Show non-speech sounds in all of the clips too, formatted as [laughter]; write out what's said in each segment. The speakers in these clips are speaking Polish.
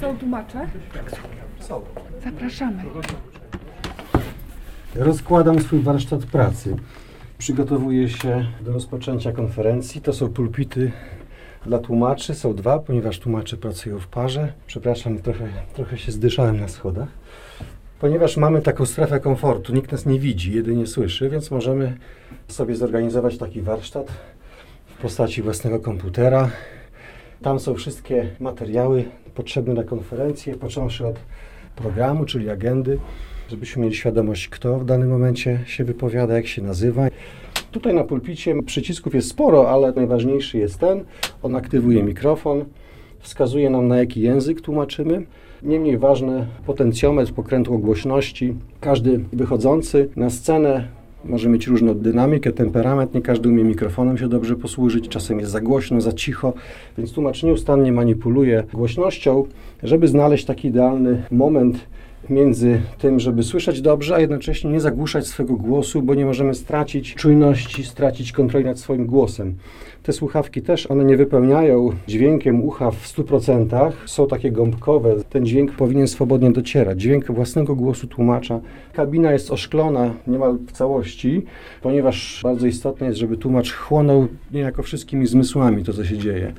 Są tłumacze? Są. Zapraszamy. Rozkładam swój warsztat pracy. Przygotowuję się do rozpoczęcia konferencji. To są pulpity dla tłumaczy. Są dwa, ponieważ tłumacze pracują w parze. Przepraszam, trochę, trochę się zdyszałem na schodach. Ponieważ mamy taką strefę komfortu, nikt nas nie widzi, jedynie słyszy, więc możemy sobie zorganizować taki warsztat w postaci własnego komputera. Tam są wszystkie materiały potrzebne na konferencję, począwszy od programu, czyli agendy, żebyśmy mieli świadomość, kto w danym momencie się wypowiada, jak się nazywa. Tutaj na pulpicie przycisków jest sporo, ale najważniejszy jest ten. On aktywuje mikrofon, wskazuje nam na jaki język tłumaczymy. Niemniej ważne, potencjometr pokrętło głośności. Każdy wychodzący na scenę może mieć różną dynamikę, temperament. Nie każdy umie mikrofonem się dobrze posłużyć. Czasem jest za głośno, za cicho, więc tłumacz nieustannie manipuluje głośnością, żeby znaleźć taki idealny moment między tym, żeby słyszeć dobrze, a jednocześnie nie zagłuszać swego głosu, bo nie możemy stracić czujności, stracić kontroli nad swoim głosem. Te słuchawki też, one nie wypełniają dźwiękiem ucha w 100%, są takie gąbkowe. Ten dźwięk powinien swobodnie docierać. Dźwięk własnego głosu tłumacza. Kabina jest oszklona niemal w całości, ponieważ bardzo istotne jest, żeby tłumacz chłonął niejako wszystkimi zmysłami to, co się dzieje.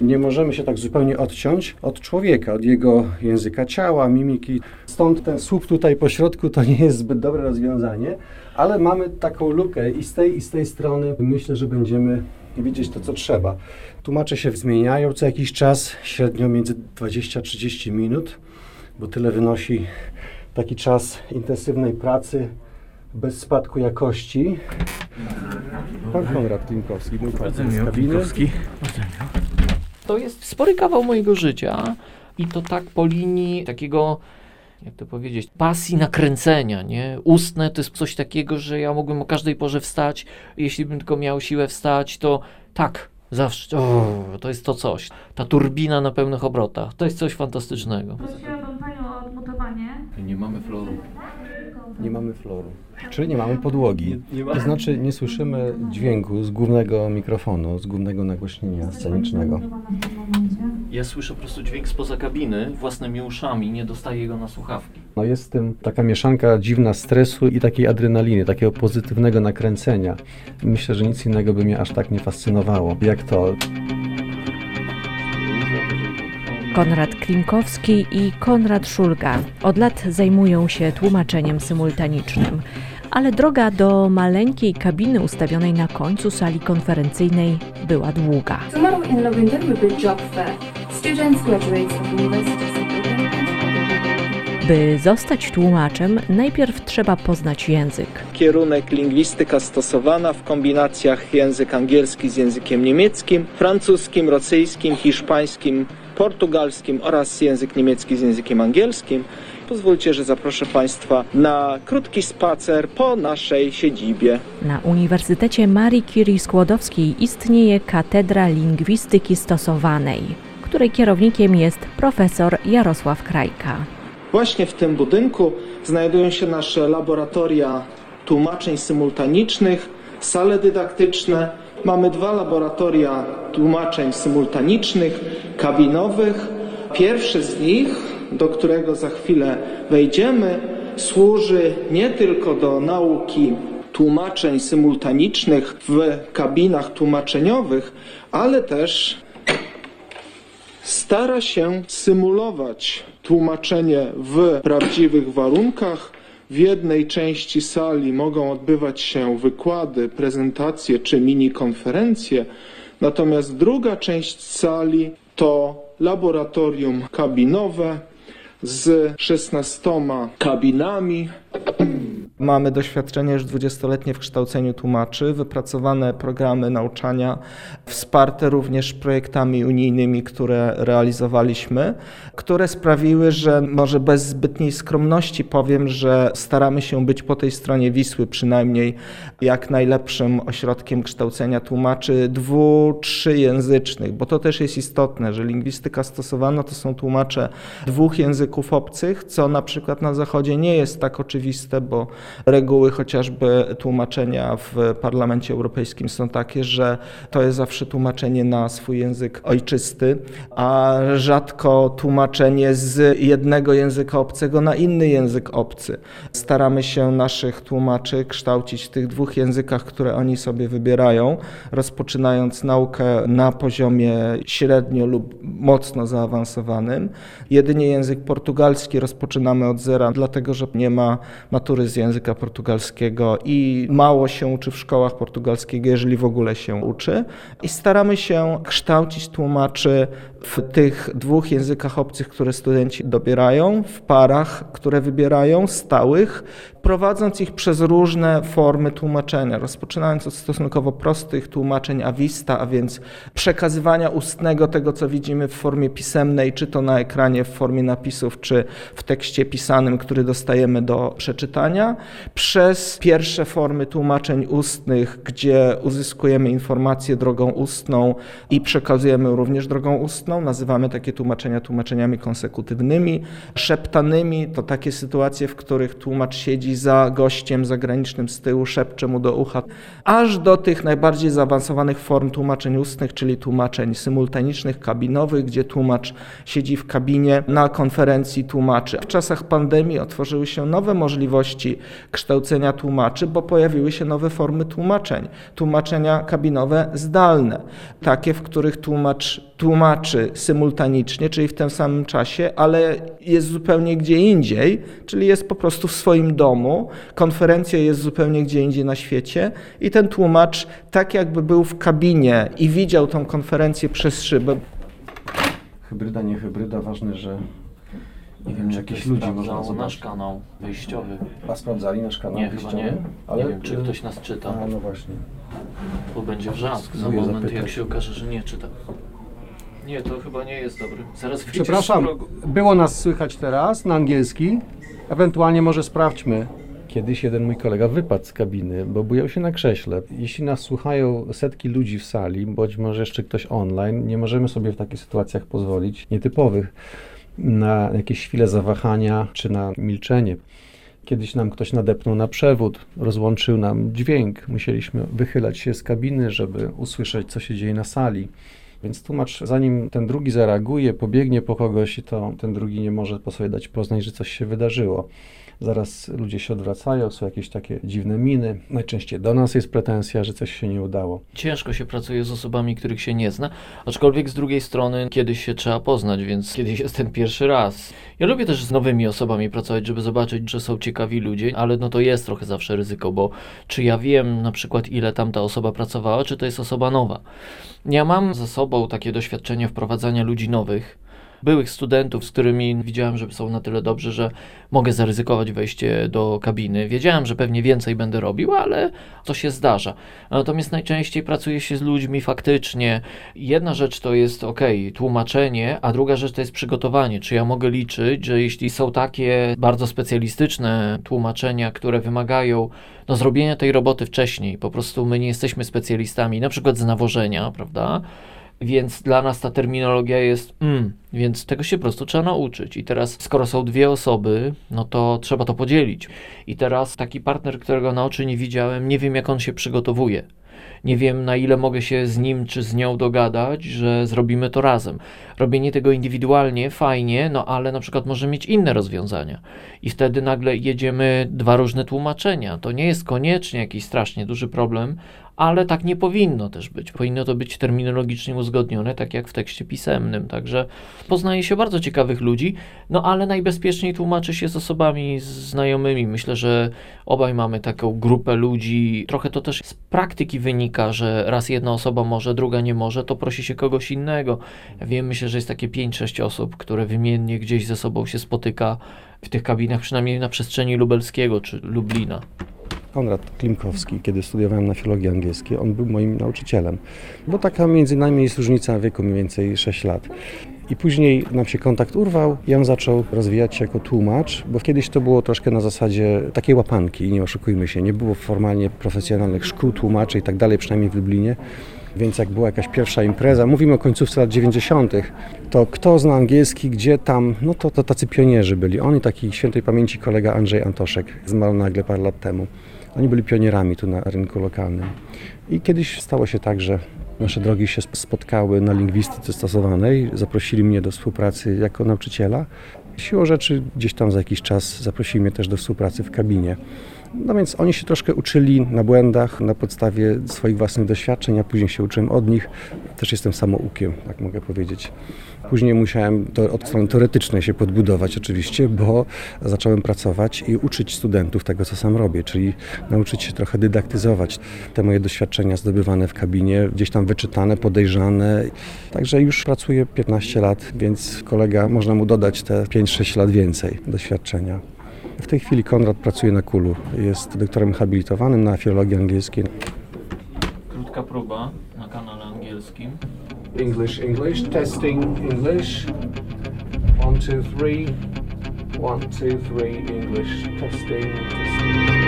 Nie możemy się tak zupełnie odciąć od człowieka, od jego języka ciała, mimiki. Stąd ten słup tutaj po środku to nie jest zbyt dobre rozwiązanie, ale mamy taką lukę i z tej i z tej strony myślę, że będziemy widzieć to, co trzeba. Tłumacze się zmieniają co jakiś czas, średnio między 20-30 minut, bo tyle wynosi taki czas intensywnej pracy bez spadku jakości. Pan Konrad Klimkowski, mój partner z kabiny. To jest spory kawał mojego życia i to tak po linii takiego, jak to powiedzieć, pasji nakręcenia, nie? Ustne to jest coś takiego, że ja mógłbym o każdej porze wstać, jeśli bym tylko miał siłę wstać, to tak, zawsze, o, to jest to coś. Ta turbina na pełnych obrotach, to jest coś fantastycznego. Prosiłabym Panią o odnotowanie. Nie mamy floru. Nie mamy floru, czyli nie mamy podłogi. To znaczy nie słyszymy dźwięku z głównego mikrofonu, z głównego nagłośnienia scenicznego. Ja słyszę po prostu dźwięk spoza kabiny własnymi uszami, nie dostaję go na słuchawki. No jest w tym taka mieszanka dziwna stresu i takiej adrenaliny, takiego pozytywnego nakręcenia. Myślę, że nic innego by mnie aż tak nie fascynowało, jak to. Konrad Klimkowski i Konrad Szulga od lat zajmują się tłumaczeniem symultanicznym, ale droga do maleńkiej kabiny ustawionej na końcu sali konferencyjnej była długa. Tomorrow in Lavender will be job fair. Students graduates from. By zostać tłumaczem, najpierw trzeba poznać język. kierunek lingwistyka stosowana w kombinacjach język angielski z językiem niemieckim, francuskim, rosyjskim, hiszpańskim, portugalskim oraz język niemiecki z językiem angielskim. Pozwólcie, że zaproszę Państwa na krótki spacer po naszej siedzibie. Na Uniwersytecie Marii Curie Skłodowskiej istnieje Katedra Lingwistyki Stosowanej, której kierownikiem jest profesor Jarosław Krajka. Właśnie w tym budynku znajdują się nasze laboratoria tłumaczeń symultanicznych, sale dydaktyczne. Mamy dwa laboratoria tłumaczeń symultanicznych, kabinowych. Pierwszy z nich, do którego za chwilę wejdziemy, służy nie tylko do nauki tłumaczeń symultanicznych w kabinach tłumaczeniowych, ale też stara się symulować tłumaczenie w prawdziwych warunkach. W jednej części sali mogą odbywać się wykłady, prezentacje czy mini konferencje, natomiast druga część sali to laboratorium kabinowe z 16 kabinami, Mamy doświadczenie już dwudziestoletnie w kształceniu tłumaczy, wypracowane programy nauczania, wsparte również projektami unijnymi, które realizowaliśmy, które sprawiły, że może bez zbytniej skromności powiem, że staramy się być po tej stronie Wisły przynajmniej jak najlepszym ośrodkiem kształcenia tłumaczy dwu, trzyjęzycznych, bo to też jest istotne, że lingwistyka stosowana to są tłumacze dwóch języków obcych, co na przykład na Zachodzie nie jest tak oczywiste. Oczywiste, bo reguły chociażby tłumaczenia w Parlamencie Europejskim są takie, że to jest zawsze tłumaczenie na swój język ojczysty, a rzadko tłumaczenie z jednego języka obcego na inny język obcy. Staramy się naszych tłumaczy kształcić w tych dwóch językach, które oni sobie wybierają, rozpoczynając naukę na poziomie średnio lub mocno zaawansowanym. Jedynie język portugalski rozpoczynamy od zera, dlatego że nie ma matury z języka portugalskiego i mało się uczy w szkołach portugalskiego, jeżeli w ogóle się uczy. I staramy się kształcić tłumaczy w tych dwóch językach obcych, które studenci dobierają, w parach, które wybierają, stałych, prowadząc ich przez różne formy tłumaczenia, rozpoczynając od stosunkowo prostych tłumaczeń avista, a więc przekazywania ustnego tego, co widzimy w formie pisemnej, czy to na ekranie w formie napisów, czy w tekście pisanym, który dostajemy do przeczytania, przez pierwsze formy tłumaczeń ustnych, gdzie uzyskujemy informacje drogą ustną i przekazujemy również drogą ustną. Nazywamy takie tłumaczenia tłumaczeniami konsekutywnymi. Szeptanymi to takie sytuacje, w których tłumacz siedzi za gościem zagranicznym z tyłu, szepcze mu do ucha, aż do tych najbardziej zaawansowanych form tłumaczeń ustnych, czyli tłumaczeń symultanicznych, kabinowych, gdzie tłumacz siedzi w kabinie na konferencji tłumaczy. W czasach pandemii otworzyły się nowe możliwości kształcenia tłumaczy, bo pojawiły się nowe formy tłumaczeń. Tłumaczenia kabinowe zdalne, takie, w których tłumacz tłumaczy symultanicznie, czyli w tym samym czasie, ale jest zupełnie gdzie indziej, czyli jest po prostu w swoim domu. Konferencja jest zupełnie gdzie indziej na świecie i ten tłumacz, tak jakby był w kabinie i widział tą konferencję przez szybę. Hybryda, nie hybryda, ważne, że Nie wiem, czy Jakieś ktoś ludzi można nasz zobaczyć. kanał wyjściowy. A sprawdzali nasz kanał Nie, chyba wyjściowy? nie. Ale Nie wiem, czy ktoś nas czyta. A, no właśnie. Bo będzie wrzask za Spróbuję moment, jak zapytać. się okaże, że nie czyta. Nie, to chyba nie jest dobry. Zaraz wyjdziesz Przepraszam, z progu. było nas słychać teraz na angielski. Ewentualnie może sprawdźmy. Kiedyś jeden mój kolega wypadł z kabiny, bo bujał się na krześle. Jeśli nas słuchają setki ludzi w sali, bądź może jeszcze ktoś online, nie możemy sobie w takich sytuacjach pozwolić, nietypowych, na jakieś chwile zawahania czy na milczenie. Kiedyś nam ktoś nadepnął na przewód, rozłączył nam dźwięk. Musieliśmy wychylać się z kabiny, żeby usłyszeć, co się dzieje na sali. Więc tłumacz, zanim ten drugi zareaguje, pobiegnie po kogoś, to ten drugi nie może po sobie dać poznać, że coś się wydarzyło. Zaraz ludzie się odwracają, są jakieś takie dziwne miny. Najczęściej do nas jest pretensja, że coś się nie udało. Ciężko się pracuje z osobami, których się nie zna, aczkolwiek z drugiej strony kiedyś się trzeba poznać, więc kiedyś jest ten pierwszy raz. Ja lubię też z nowymi osobami pracować, żeby zobaczyć, że są ciekawi ludzie, ale no to jest trochę zawsze ryzyko, bo czy ja wiem na przykład ile tamta osoba pracowała, czy to jest osoba nowa. Ja mam za sobą takie doświadczenie wprowadzania ludzi nowych, byłych studentów, z którymi widziałem, że są na tyle dobrzy, że mogę zaryzykować wejście do kabiny. Wiedziałem, że pewnie więcej będę robił, ale to się zdarza. Natomiast najczęściej pracuje się z ludźmi faktycznie. Jedna rzecz to jest ok, tłumaczenie, a druga rzecz to jest przygotowanie. Czy ja mogę liczyć, że jeśli są takie bardzo specjalistyczne tłumaczenia, które wymagają no, zrobienia tej roboty wcześniej, po prostu my nie jesteśmy specjalistami, na przykład z nawożenia, prawda? Więc dla nas ta terminologia jest, mm, więc tego się po prostu trzeba nauczyć. I teraz, skoro są dwie osoby, no to trzeba to podzielić. I teraz taki partner, którego na oczy nie widziałem, nie wiem jak on się przygotowuje. Nie wiem na ile mogę się z nim czy z nią dogadać, że zrobimy to razem. Robienie tego indywidualnie, fajnie, no ale na przykład może mieć inne rozwiązania. I wtedy nagle jedziemy dwa różne tłumaczenia. To nie jest koniecznie jakiś strasznie duży problem, ale tak nie powinno też być. Powinno to być terminologicznie uzgodnione, tak jak w tekście pisemnym. Także poznaje się bardzo ciekawych ludzi, no ale najbezpieczniej tłumaczy się z osobami znajomymi. Myślę, że obaj mamy taką grupę ludzi. Trochę to też z praktyki wynika, że raz jedna osoba może, druga nie może, to prosi się kogoś innego. Ja wiem, myślę, że jest takie 5-6 osób, które wymiennie gdzieś ze sobą się spotyka w tych kabinach, przynajmniej na przestrzeni lubelskiego czy Lublina. Konrad Klimkowski, kiedy studiowałem na filologii angielskiej, on był moim nauczycielem. Bo taka między nami jest różnica wieku, mniej więcej 6 lat. I później nam się kontakt urwał i on zaczął rozwijać się jako tłumacz, bo kiedyś to było troszkę na zasadzie takiej łapanki, nie oszukujmy się, nie było formalnie profesjonalnych szkół tłumaczy i tak dalej, przynajmniej w Lublinie. Więc jak była jakaś pierwsza impreza, mówimy o końcówce lat 90., to kto zna angielski, gdzie tam, no to, to tacy pionierzy byli. On i taki świętej pamięci kolega Andrzej Antoszek, zmarł nagle parę lat temu. Oni byli pionierami tu na rynku lokalnym. I kiedyś stało się tak, że nasze drogi się spotkały na lingwistyce stosowanej. Zaprosili mnie do współpracy jako nauczyciela. Siłą rzeczy gdzieś tam za jakiś czas zaprosili mnie też do współpracy w kabinie. No więc oni się troszkę uczyli na błędach, na podstawie swoich własnych doświadczeń, a później się uczyłem od nich. Też jestem samoukiem, tak mogę powiedzieć. Później musiałem to od strony teoretycznej się podbudować oczywiście, bo zacząłem pracować i uczyć studentów tego, co sam robię, czyli nauczyć się trochę dydaktyzować te moje doświadczenia zdobywane w kabinie, gdzieś tam wyczytane, podejrzane. Także już pracuję 15 lat, więc kolega, można mu dodać te 5-6 lat więcej doświadczenia. W tej chwili Konrad pracuje na Kulu. Jest doktorem habilitowanym na filologii angielskiej. Krótka próba na kanale angielskim. English, English, testing English. One, two, three. One, two, three, English, testing, testing.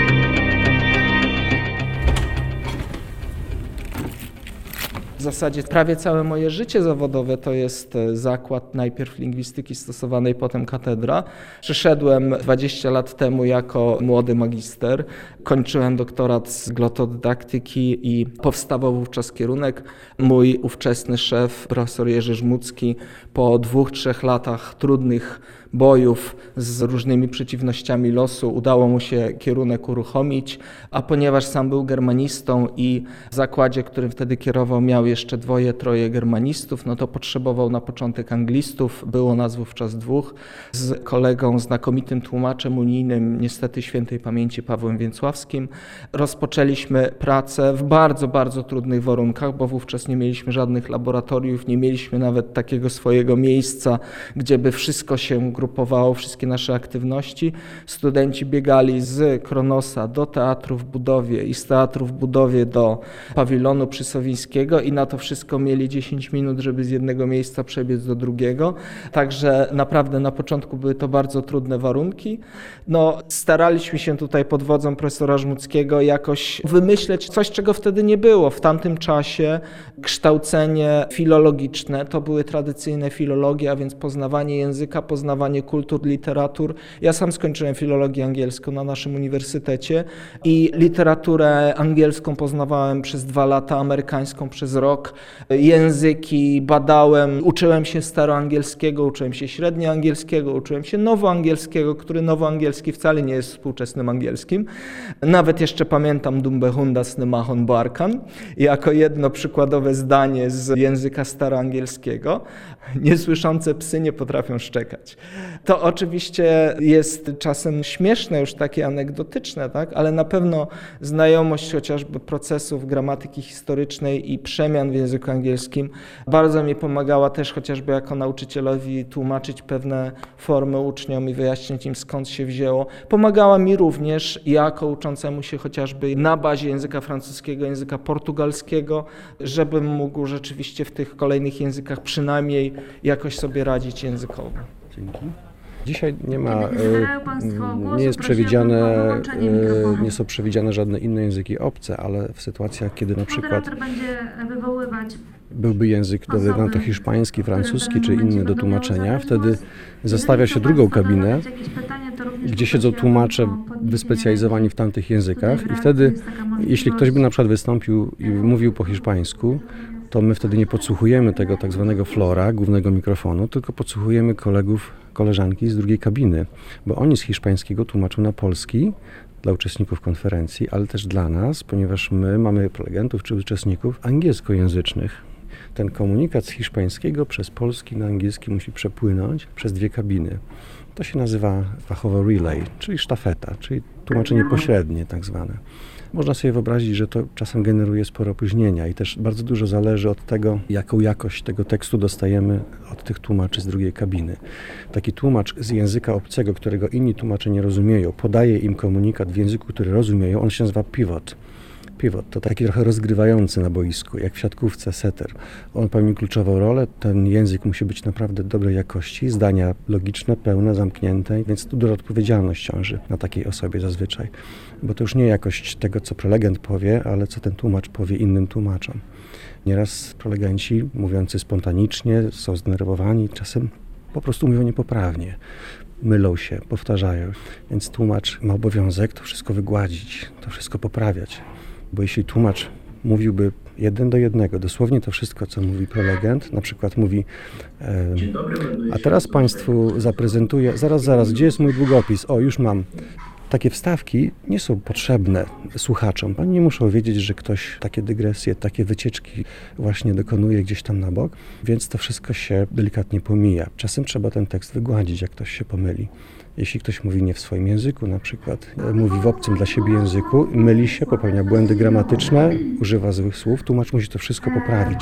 Zasadzie prawie całe moje życie zawodowe to jest e, zakład najpierw lingwistyki stosowanej, potem katedra. Przyszedłem 20 lat temu jako młody magister, kończyłem doktorat z glotodydaktyki i powstawał wówczas kierunek. Mój ówczesny szef, profesor Jerzy Żmucki, po dwóch, trzech latach trudnych bojów z różnymi przeciwnościami losu. Udało mu się kierunek uruchomić, a ponieważ sam był germanistą i w zakładzie, którym wtedy kierował, miał jeszcze dwoje, troje germanistów, no to potrzebował na początek anglistów, było nas wówczas dwóch, z kolegą, znakomitym tłumaczem unijnym, niestety świętej pamięci Pawłem Więcławskim. Rozpoczęliśmy pracę w bardzo, bardzo trudnych warunkach, bo wówczas nie mieliśmy żadnych laboratoriów, nie mieliśmy nawet takiego swojego miejsca, gdzie by wszystko się grupowało, wszystkie nasze aktywności. Studenci biegali z Kronosa do teatru w budowie i z teatru w budowie do pawilonu przysowińskiego i na to wszystko mieli 10 minut, żeby z jednego miejsca przebiec do drugiego. Także naprawdę na początku były to bardzo trudne warunki. No, staraliśmy się tutaj pod wodzą profesora Żmuckiego jakoś wymyśleć coś, czego wtedy nie było. W tamtym czasie kształcenie filologiczne to były tradycyjne filologie, a więc poznawanie języka, poznawanie kultur, literatur. Ja sam skończyłem filologię angielską na naszym uniwersytecie i literaturę angielską poznawałem przez dwa lata, amerykańską przez rok. Języki badałem, uczyłem się staroangielskiego, uczyłem się średnioangielskiego, uczyłem się nowoangielskiego, który nowoangielski wcale nie jest współczesnym angielskim. Nawet jeszcze pamiętam Dumbe Hundas Nymachon Barkan jako jedno przykładowe zdanie z języka staroangielskiego. Niesłyszące psy nie potrafią szczekać. To oczywiście jest czasem śmieszne, już takie anegdotyczne, tak? ale na pewno znajomość chociażby procesów gramatyki historycznej i przemian w języku angielskim bardzo mi pomagała też chociażby jako nauczycielowi tłumaczyć pewne formy uczniom i wyjaśnić im skąd się wzięło. Pomagała mi również jako uczącemu się chociażby na bazie języka francuskiego, języka portugalskiego, żebym mógł rzeczywiście w tych kolejnych językach przynajmniej jakoś sobie radzić językowo. Dzięki. Dzisiaj nie ma, e, głosu, nie jest przewidziane, e, nie są przewidziane żadne inne języki obce, ale w sytuacjach, kiedy na przykład byłby język Osoby, dodany to hiszpański, francuski czy inny do tłumaczenia, wtedy Jeżeli się drugą kabinę, gdzie siedzą tłumacze wyspecjalizowani w tamtych językach. I wtedy, jeśli ktoś by na przykład wystąpił i mówił po hiszpańsku, to my wtedy nie podsłuchujemy tego tak zwanego flora, głównego mikrofonu, tylko podsłuchujemy kolegów, koleżanki z drugiej kabiny, bo oni z hiszpańskiego tłumaczą na polski dla uczestników konferencji, ale też dla nas, ponieważ my mamy prelegentów czy uczestników angielskojęzycznych. Ten komunikat z hiszpańskiego przez polski na angielski musi przepłynąć przez dwie kabiny. To się nazywa fachowo relay, czyli sztafeta, czyli tłumaczenie pośrednie tak zwane. Można sobie wyobrazić, że to czasem generuje sporo opóźnienia i też bardzo dużo zależy od tego, jaką jakość tego tekstu dostajemy od tych tłumaczy z drugiej kabiny. Taki tłumacz z języka obcego, którego inni tłumacze nie rozumieją, podaje im komunikat w języku, który rozumieją, on się nazywa pivot. Pivot to taki trochę rozgrywający na boisku, jak w siatkówce setter. On pełni kluczową rolę, ten język musi być naprawdę dobrej jakości, zdania logiczne, pełne, zamknięte, więc tu duża odpowiedzialność ciąży na takiej osobie zazwyczaj, bo to już nie jakość tego, co prelegent powie, ale co ten tłumacz powie innym tłumaczom. Nieraz prelegenci mówiący spontanicznie są zdenerwowani, czasem po prostu mówią niepoprawnie mylą się, powtarzają. Więc tłumacz ma obowiązek to wszystko wygładzić, to wszystko poprawiać. Bo jeśli tłumacz mówiłby jeden do jednego, dosłownie to wszystko, co mówi prelegent, na przykład mówi e, a teraz Państwu zaprezentuję, zaraz, zaraz, gdzie jest mój długopis? O, już mam. Takie wstawki nie są potrzebne słuchaczom. Pani nie muszą wiedzieć, że ktoś takie dygresje, takie wycieczki właśnie dokonuje gdzieś tam na bok, więc to wszystko się delikatnie pomija. Czasem trzeba ten tekst wygładzić, jak ktoś się pomyli. Jeśli ktoś mówi nie w swoim języku, na przykład e, mówi w obcym dla siebie języku, myli się, popełnia błędy gramatyczne, używa złych słów, tłumacz musi to wszystko poprawić.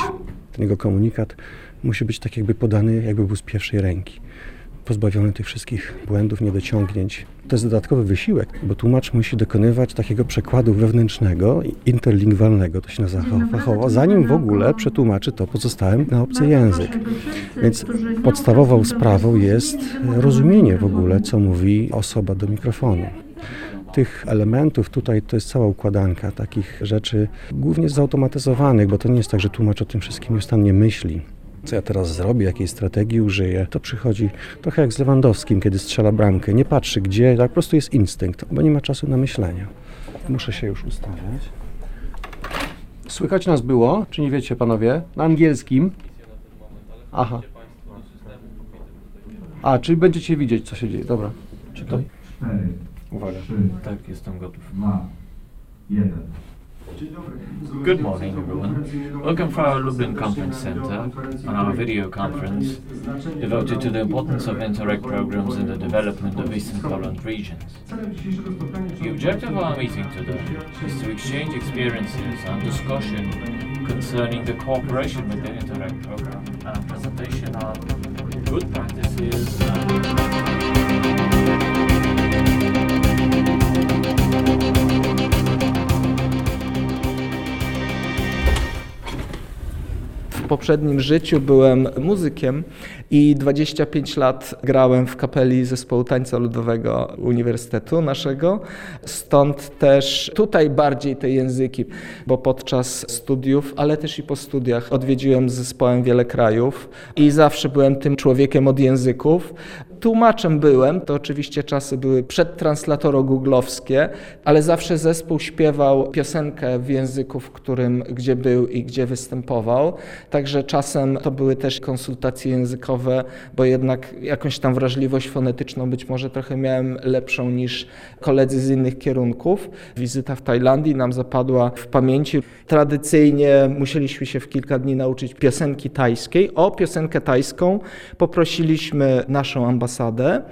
Ten jego komunikat musi być tak jakby podany, jakby był z pierwszej ręki pozbawiony tych wszystkich błędów, niedociągnięć. To jest dodatkowy wysiłek, bo tłumacz musi dokonywać takiego przekładu wewnętrznego, interlingwalnego, to się nazywa fachowo, zanim w ogóle przetłumaczy to pozostałym na obcy język. Więc podstawową sprawą jest rozumienie w ogóle, co mówi osoba do mikrofonu tych elementów tutaj to jest cała układanka takich rzeczy, głównie zautomatyzowanych, bo to nie jest tak, że tłumacz o tym wszystkim nieustannie myśli co ja teraz zrobię, jakiej strategii użyję. To przychodzi trochę jak z Lewandowskim, kiedy strzela bramkę. Nie patrzy gdzie, tak po prostu jest instynkt, bo nie ma czasu na myślenie. Muszę się już ustawiać. Słychać nas było, czy nie wiecie panowie? Na angielskim. Aha. A, czyli będziecie widzieć, co się dzieje. Dobra. Czekaj. Uwaga. Tak, jestem gotów. dwa, jeden. Good morning, everyone. Welcome for our Lublin Conference Center on our video conference devoted to the importance of Interreg programs in the development of Eastern Poland regions. The objective of our meeting today is to exchange experiences and discussion concerning the cooperation with the Interact program and presentation of good practices poprzednim życiu byłem muzykiem i 25 lat grałem w kapeli zespołu tańca ludowego Uniwersytetu naszego. Stąd też tutaj bardziej te języki, bo podczas studiów, ale też i po studiach odwiedziłem z zespołem wiele krajów i zawsze byłem tym człowiekiem od języków. Tłumaczem byłem, to oczywiście czasy były przedtranslatoro-googlowskie, ale zawsze zespół śpiewał piosenkę w języku, w którym, gdzie był i gdzie występował. Także czasem to były też konsultacje językowe, bo jednak jakąś tam wrażliwość fonetyczną być może trochę miałem lepszą niż koledzy z innych kierunków. Wizyta w Tajlandii nam zapadła w pamięci. Tradycyjnie musieliśmy się w kilka dni nauczyć piosenki tajskiej. O piosenkę tajską poprosiliśmy naszą ambasadę,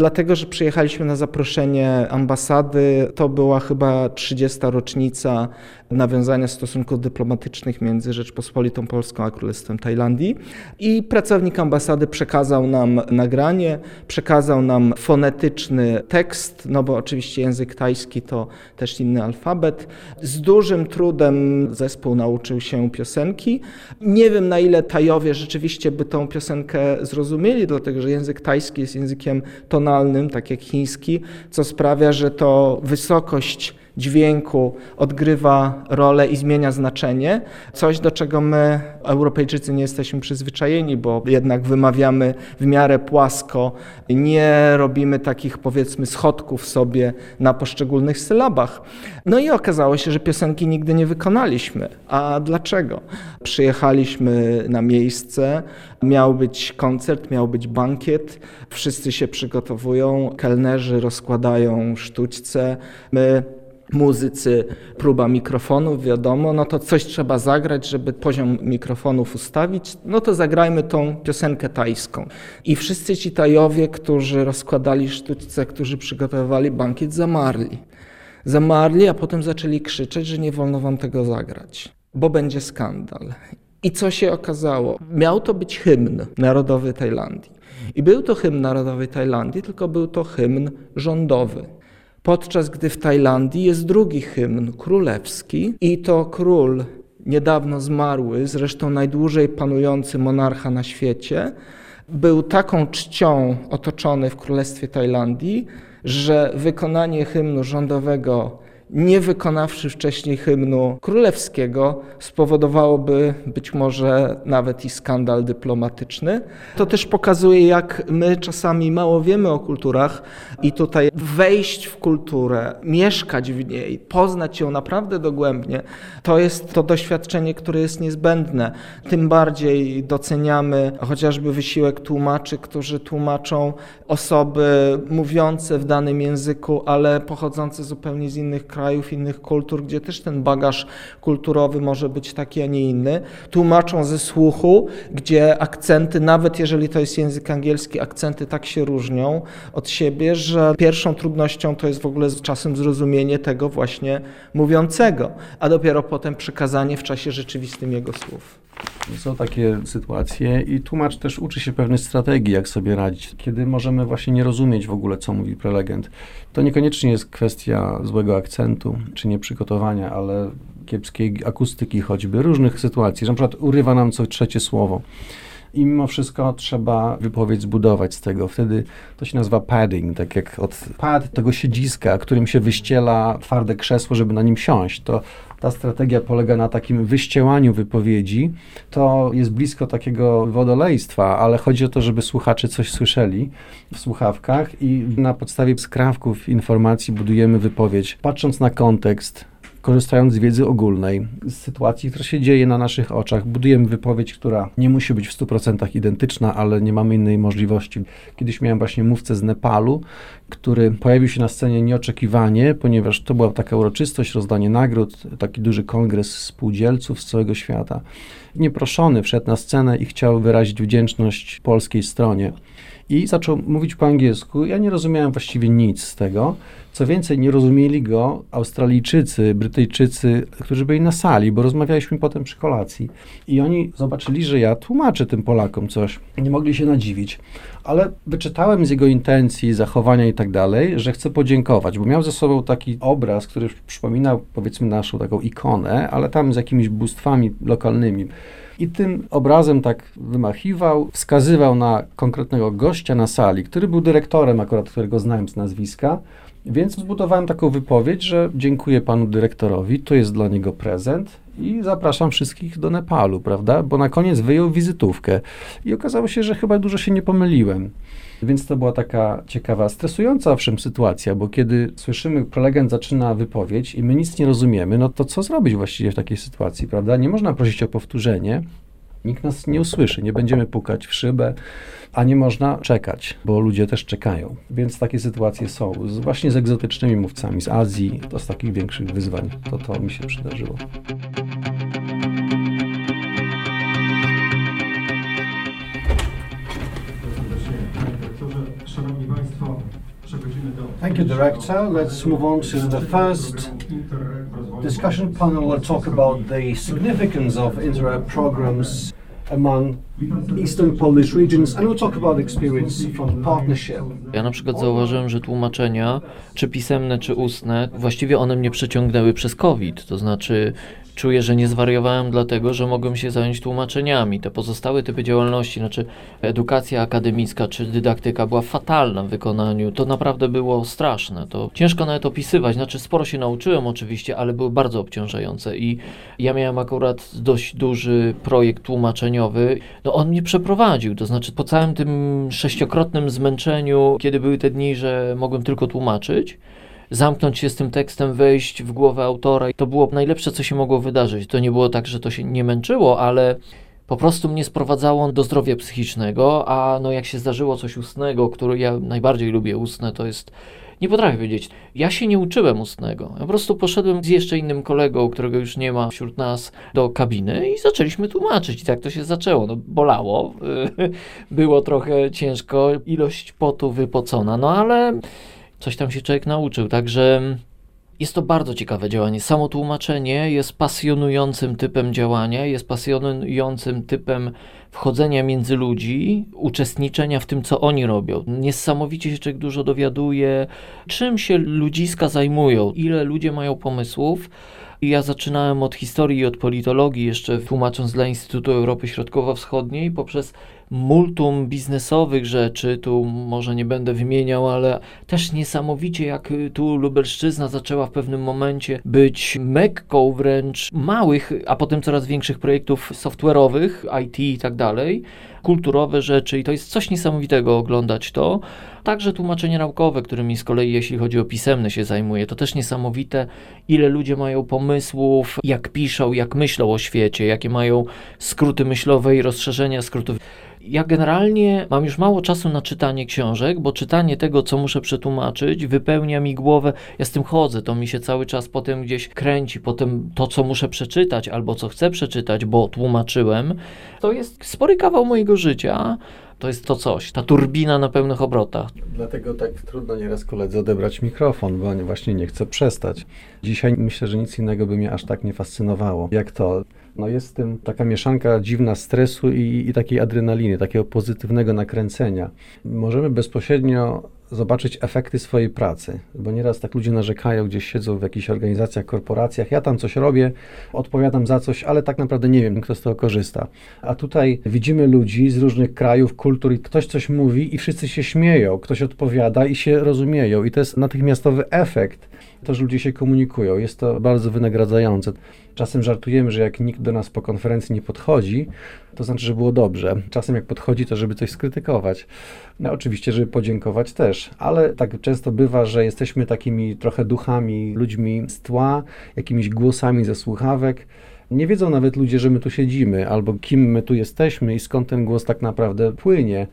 dlatego że przyjechaliśmy na zaproszenie ambasady. To była chyba 30. rocznica nawiązania stosunków dyplomatycznych między Rzeczpospolitą Polską a Królestwem Tajlandii. I pracownik ambasady przekazał nam nagranie, przekazał nam fonetyczny tekst, no bo oczywiście język tajski to też inny alfabet. Z dużym trudem zespół nauczył się piosenki. Nie wiem na ile Tajowie rzeczywiście by tą piosenkę zrozumieli, dlatego że język tajski jest językiem tonalnym, tak jak chiński, co sprawia, że to wysokość dźwięku odgrywa rolę i zmienia znaczenie. Coś, do czego my, Europejczycy, nie jesteśmy przyzwyczajeni, bo jednak wymawiamy w miarę płasko, nie robimy takich powiedzmy schodków sobie na poszczególnych sylabach. No i okazało się, że piosenki nigdy nie wykonaliśmy. A dlaczego? Przyjechaliśmy na miejsce, miał być koncert, miał być bankiet, wszyscy się przygotowują, kelnerzy rozkładają sztućce, my muzycy, próba mikrofonów, wiadomo, no to coś trzeba zagrać, żeby poziom mikrofonów ustawić, no to zagrajmy tą piosenkę tajską. I wszyscy ci tajowie, którzy rozkładali sztućce, którzy przygotowywali bankiet, zamarli. Zamarli, a potem zaczęli krzyczeć, że nie wolno wam tego zagrać, bo będzie skandal. I co się okazało? Miał to być hymn narodowy Tajlandii. I był to hymn narodowy Tajlandii, tylko był to hymn rządowy podczas gdy w Tajlandii jest drugi hymn królewski i to król niedawno zmarły, zresztą najdłużej panujący monarcha na świecie, był taką czcią otoczony w Królestwie Tajlandii, że wykonanie hymnu rządowego nie wykonawszy wcześniej hymnu królewskiego, spowodowałoby być może nawet i skandal dyplomatyczny. To też pokazuje, jak my czasami mało wiemy o kulturach i tutaj wejść w kulturę, mieszkać w niej, poznać ją naprawdę dogłębnie, to jest to doświadczenie, które jest niezbędne. Tym bardziej doceniamy chociażby wysiłek tłumaczy, którzy tłumaczą osoby mówiące w danym języku, ale pochodzące zupełnie z innych krajów krajów, innych kultur, gdzie też ten bagaż kulturowy może być taki, a nie inny. Tłumaczą ze słuchu, gdzie akcenty, nawet jeżeli to jest język angielski, akcenty tak się różnią od siebie, że pierwszą trudnością to jest w ogóle z czasem zrozumienie tego właśnie mówiącego, a dopiero potem przekazanie w czasie rzeczywistym jego słów. Są takie sytuacje i tłumacz też uczy się pewnej strategii, jak sobie radzić, kiedy możemy właśnie nie rozumieć w ogóle, co mówi prelegent. To niekoniecznie jest kwestia złego akcentu czy nieprzygotowania, ale kiepskiej akustyki choćby, różnych sytuacji, że na przykład urywa nam co trzecie słowo. I mimo wszystko trzeba wypowiedź zbudować z tego. Wtedy to się nazywa padding, tak jak od pad tego siedziska, którym się wyściela twarde krzesło, żeby na nim siąść. To ta strategia polega na takim wyściełaniu wypowiedzi. To jest blisko takiego wodolejstwa, ale chodzi o to, żeby słuchacze coś słyszeli w słuchawkach i na podstawie skrawków informacji budujemy wypowiedź, patrząc na kontekst, korzystając z wiedzy ogólnej, z sytuacji, która się dzieje na naszych oczach, budujemy wypowiedź, która nie musi być w 100% identyczna, ale nie mamy innej możliwości. Kiedyś miałem właśnie mówcę z Nepalu, który pojawił się na scenie nieoczekiwanie, ponieważ to była taka uroczystość, rozdanie nagród, taki duży kongres spółdzielców z całego świata. Nieproszony wszedł na scenę i chciał wyrazić wdzięczność polskiej stronie. I zaczął mówić po angielsku. Ja nie rozumiałem właściwie nic z tego. Co więcej, nie rozumieli go Australijczycy, Brytyjczycy, którzy byli na sali, bo rozmawialiśmy potem przy kolacji. I oni zobaczyli, że ja tłumaczę tym Polakom coś. Nie mogli się nadziwić. Ale wyczytałem z jego intencji, zachowania i tak dalej, że chcę podziękować, bo miał ze sobą taki obraz, który przypominał powiedzmy naszą taką ikonę, ale tam z jakimiś bóstwami lokalnymi. I tym obrazem tak wymachiwał, wskazywał na konkretnego gościa na sali, który był dyrektorem akurat, którego znałem z nazwiska. Więc zbudowałem taką wypowiedź, że dziękuję panu dyrektorowi, to jest dla niego prezent i zapraszam wszystkich do Nepalu, prawda? Bo na koniec wyjął wizytówkę i okazało się, że chyba dużo się nie pomyliłem. Więc to była taka ciekawa, stresująca owszem sytuacja, bo kiedy słyszymy, prelegent zaczyna wypowiedź i my nic nie rozumiemy, no to co zrobić właściwie w takiej sytuacji, prawda? Nie można prosić o powtórzenie, nikt nas nie usłyszy, nie będziemy pukać w szybę, a nie można czekać, bo ludzie też czekają. Więc takie sytuacje są, z, właśnie z egzotycznymi mówcami z Azji, to z takich większych wyzwań, to to mi się przydarzyło. Thank you, Director. Let's move on to the first discussion panel. We'll talk about the significance of Interreg programs among Eastern Polish regions, and we'll talk about experience from partnership. Ja na przykład zauważyłem, że tłumaczenia, czy pisemne, czy ustne, właściwie one mnie przeciągnęły przez COVID. To znaczy, czuję, że nie zwariowałem dlatego, że mogłem się zająć tłumaczeniami. Te pozostałe typy działalności, znaczy edukacja akademicka czy dydaktyka była fatalna w wykonaniu. To naprawdę było straszne. To ciężko nawet opisywać. Znaczy sporo się nauczyłem oczywiście, ale były bardzo obciążające i ja miałem akurat dość duży projekt tłumaczeniowy. No on mnie przeprowadził, to znaczy po całym tym sześciokrotnym zmęczeniu, kiedy były te dni, że mogłem tylko tłumaczyć, zamknąć się z tym tekstem, wejść w głowę autora. I to było najlepsze, co się mogło wydarzyć. To nie było tak, że to się nie męczyło, ale po prostu mnie sprowadzało do zdrowia psychicznego, a no jak się zdarzyło coś ustnego, które ja najbardziej lubię ustne, to jest nie potrafię powiedzieć. Ja się nie uczyłem ustnego. Ja po prostu poszedłem z jeszcze innym kolegą, którego już nie ma wśród nas, do kabiny i zaczęliśmy tłumaczyć. I tak to się zaczęło. No, bolało, [laughs] było trochę ciężko, ilość potu wypocona, no ale coś tam się człowiek nauczył. Także Jest to bardzo ciekawe działanie. Samo tłumaczenie jest pasjonującym typem działania, jest pasjonującym typem wchodzenia między ludzi, uczestniczenia w tym, co oni robią. Niesamowicie się człowiek dużo dowiaduje, czym się ludziska zajmują, ile ludzie mają pomysłów. I Ja zaczynałem od historii i od politologii, jeszcze tłumacząc dla Instytutu Europy Środkowo-Wschodniej, poprzez multum biznesowych rzeczy, tu może nie będę wymieniał, ale też niesamowicie jak tu Lubelszczyzna zaczęła w pewnym momencie być mekką wręcz małych, a potem coraz większych projektów software'owych, IT i tak dalej, kulturowe rzeczy i to jest coś niesamowitego oglądać to. Także tłumaczenie naukowe, którymi z kolei jeśli chodzi o pisemne się zajmuje, to też niesamowite, ile ludzie mają pomysłów, jak piszą, jak myślą o świecie, jakie mają skróty myślowe i rozszerzenia skrótów. Ja generalnie mam już mało czasu na czytanie książek, bo czytanie tego, co muszę przetłumaczyć, wypełnia mi głowę. Ja z tym chodzę, to mi się cały czas potem gdzieś kręci. Potem to, co muszę przeczytać albo co chcę przeczytać, bo tłumaczyłem, to jest spory kawał mojego życia. To jest to coś, ta turbina na pełnych obrotach. Dlatego tak trudno nieraz koledze odebrać mikrofon, bo właśnie nie chce przestać. Dzisiaj myślę, że nic innego by mnie aż tak nie fascynowało, jak to. No jest w tym taka mieszanka dziwna stresu i, i takiej adrenaliny, takiego pozytywnego nakręcenia. Możemy bezpośrednio zobaczyć efekty swojej pracy, bo nieraz tak ludzie narzekają, gdzieś siedzą w jakichś organizacjach, korporacjach, ja tam coś robię, odpowiadam za coś, ale tak naprawdę nie wiem, kto z tego korzysta. A tutaj widzimy ludzi z różnych krajów, kultur i ktoś coś mówi i wszyscy się śmieją, ktoś odpowiada i się rozumieją i to jest natychmiastowy efekt, to, że ludzie się komunikują. Jest to bardzo wynagradzające. Czasem żartujemy, że jak nikt do nas po konferencji nie podchodzi, to znaczy, że było dobrze. Czasem jak podchodzi, to żeby coś skrytykować. No oczywiście, żeby podziękować też, ale tak często bywa, że jesteśmy takimi trochę duchami, ludźmi z tła, jakimiś głosami ze słuchawek. Nie wiedzą nawet ludzie, że my tu siedzimy, albo kim my tu jesteśmy i skąd ten głos tak naprawdę płynie.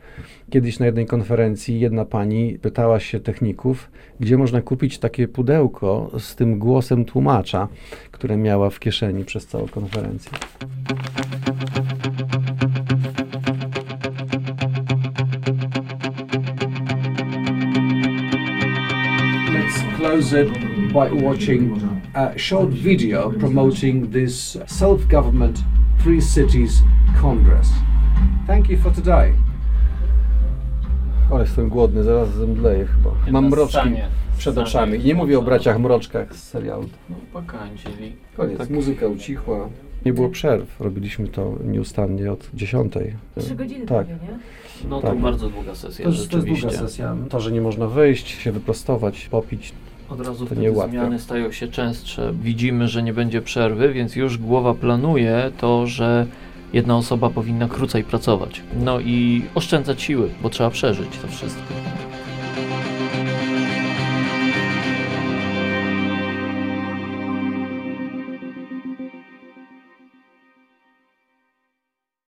Kiedyś na jednej konferencji jedna pani pytała się techników, gdzie można kupić takie pudełko z tym głosem tłumacza, które miała w kieszeni przez całą konferencję. Let's close it by watching a short video promoting this self government Three Cities Congress. Thank you for today. Ale jestem głodny, zaraz zemdleję chyba. Mam mroczki przed oczami. I nie mówię o braciach mroczkach z serialu. No, pokańczyli. Koniec, Tak. muzyka ucichła. Nie było przerw, robiliśmy to nieustannie od 10. Trzy godziny Tak. prawie, nie? No Tak. to bardzo długa sesja, To jest, to jest długa sesja. To, że nie można wyjść, się wyprostować, popić. Od razu To wtedy zmiany stają się częstsze. Widzimy, że nie będzie przerwy, więc już głowa planuje to, że jedna osoba powinna krócej pracować. No i oszczędzać siły, bo trzeba przeżyć to wszystko.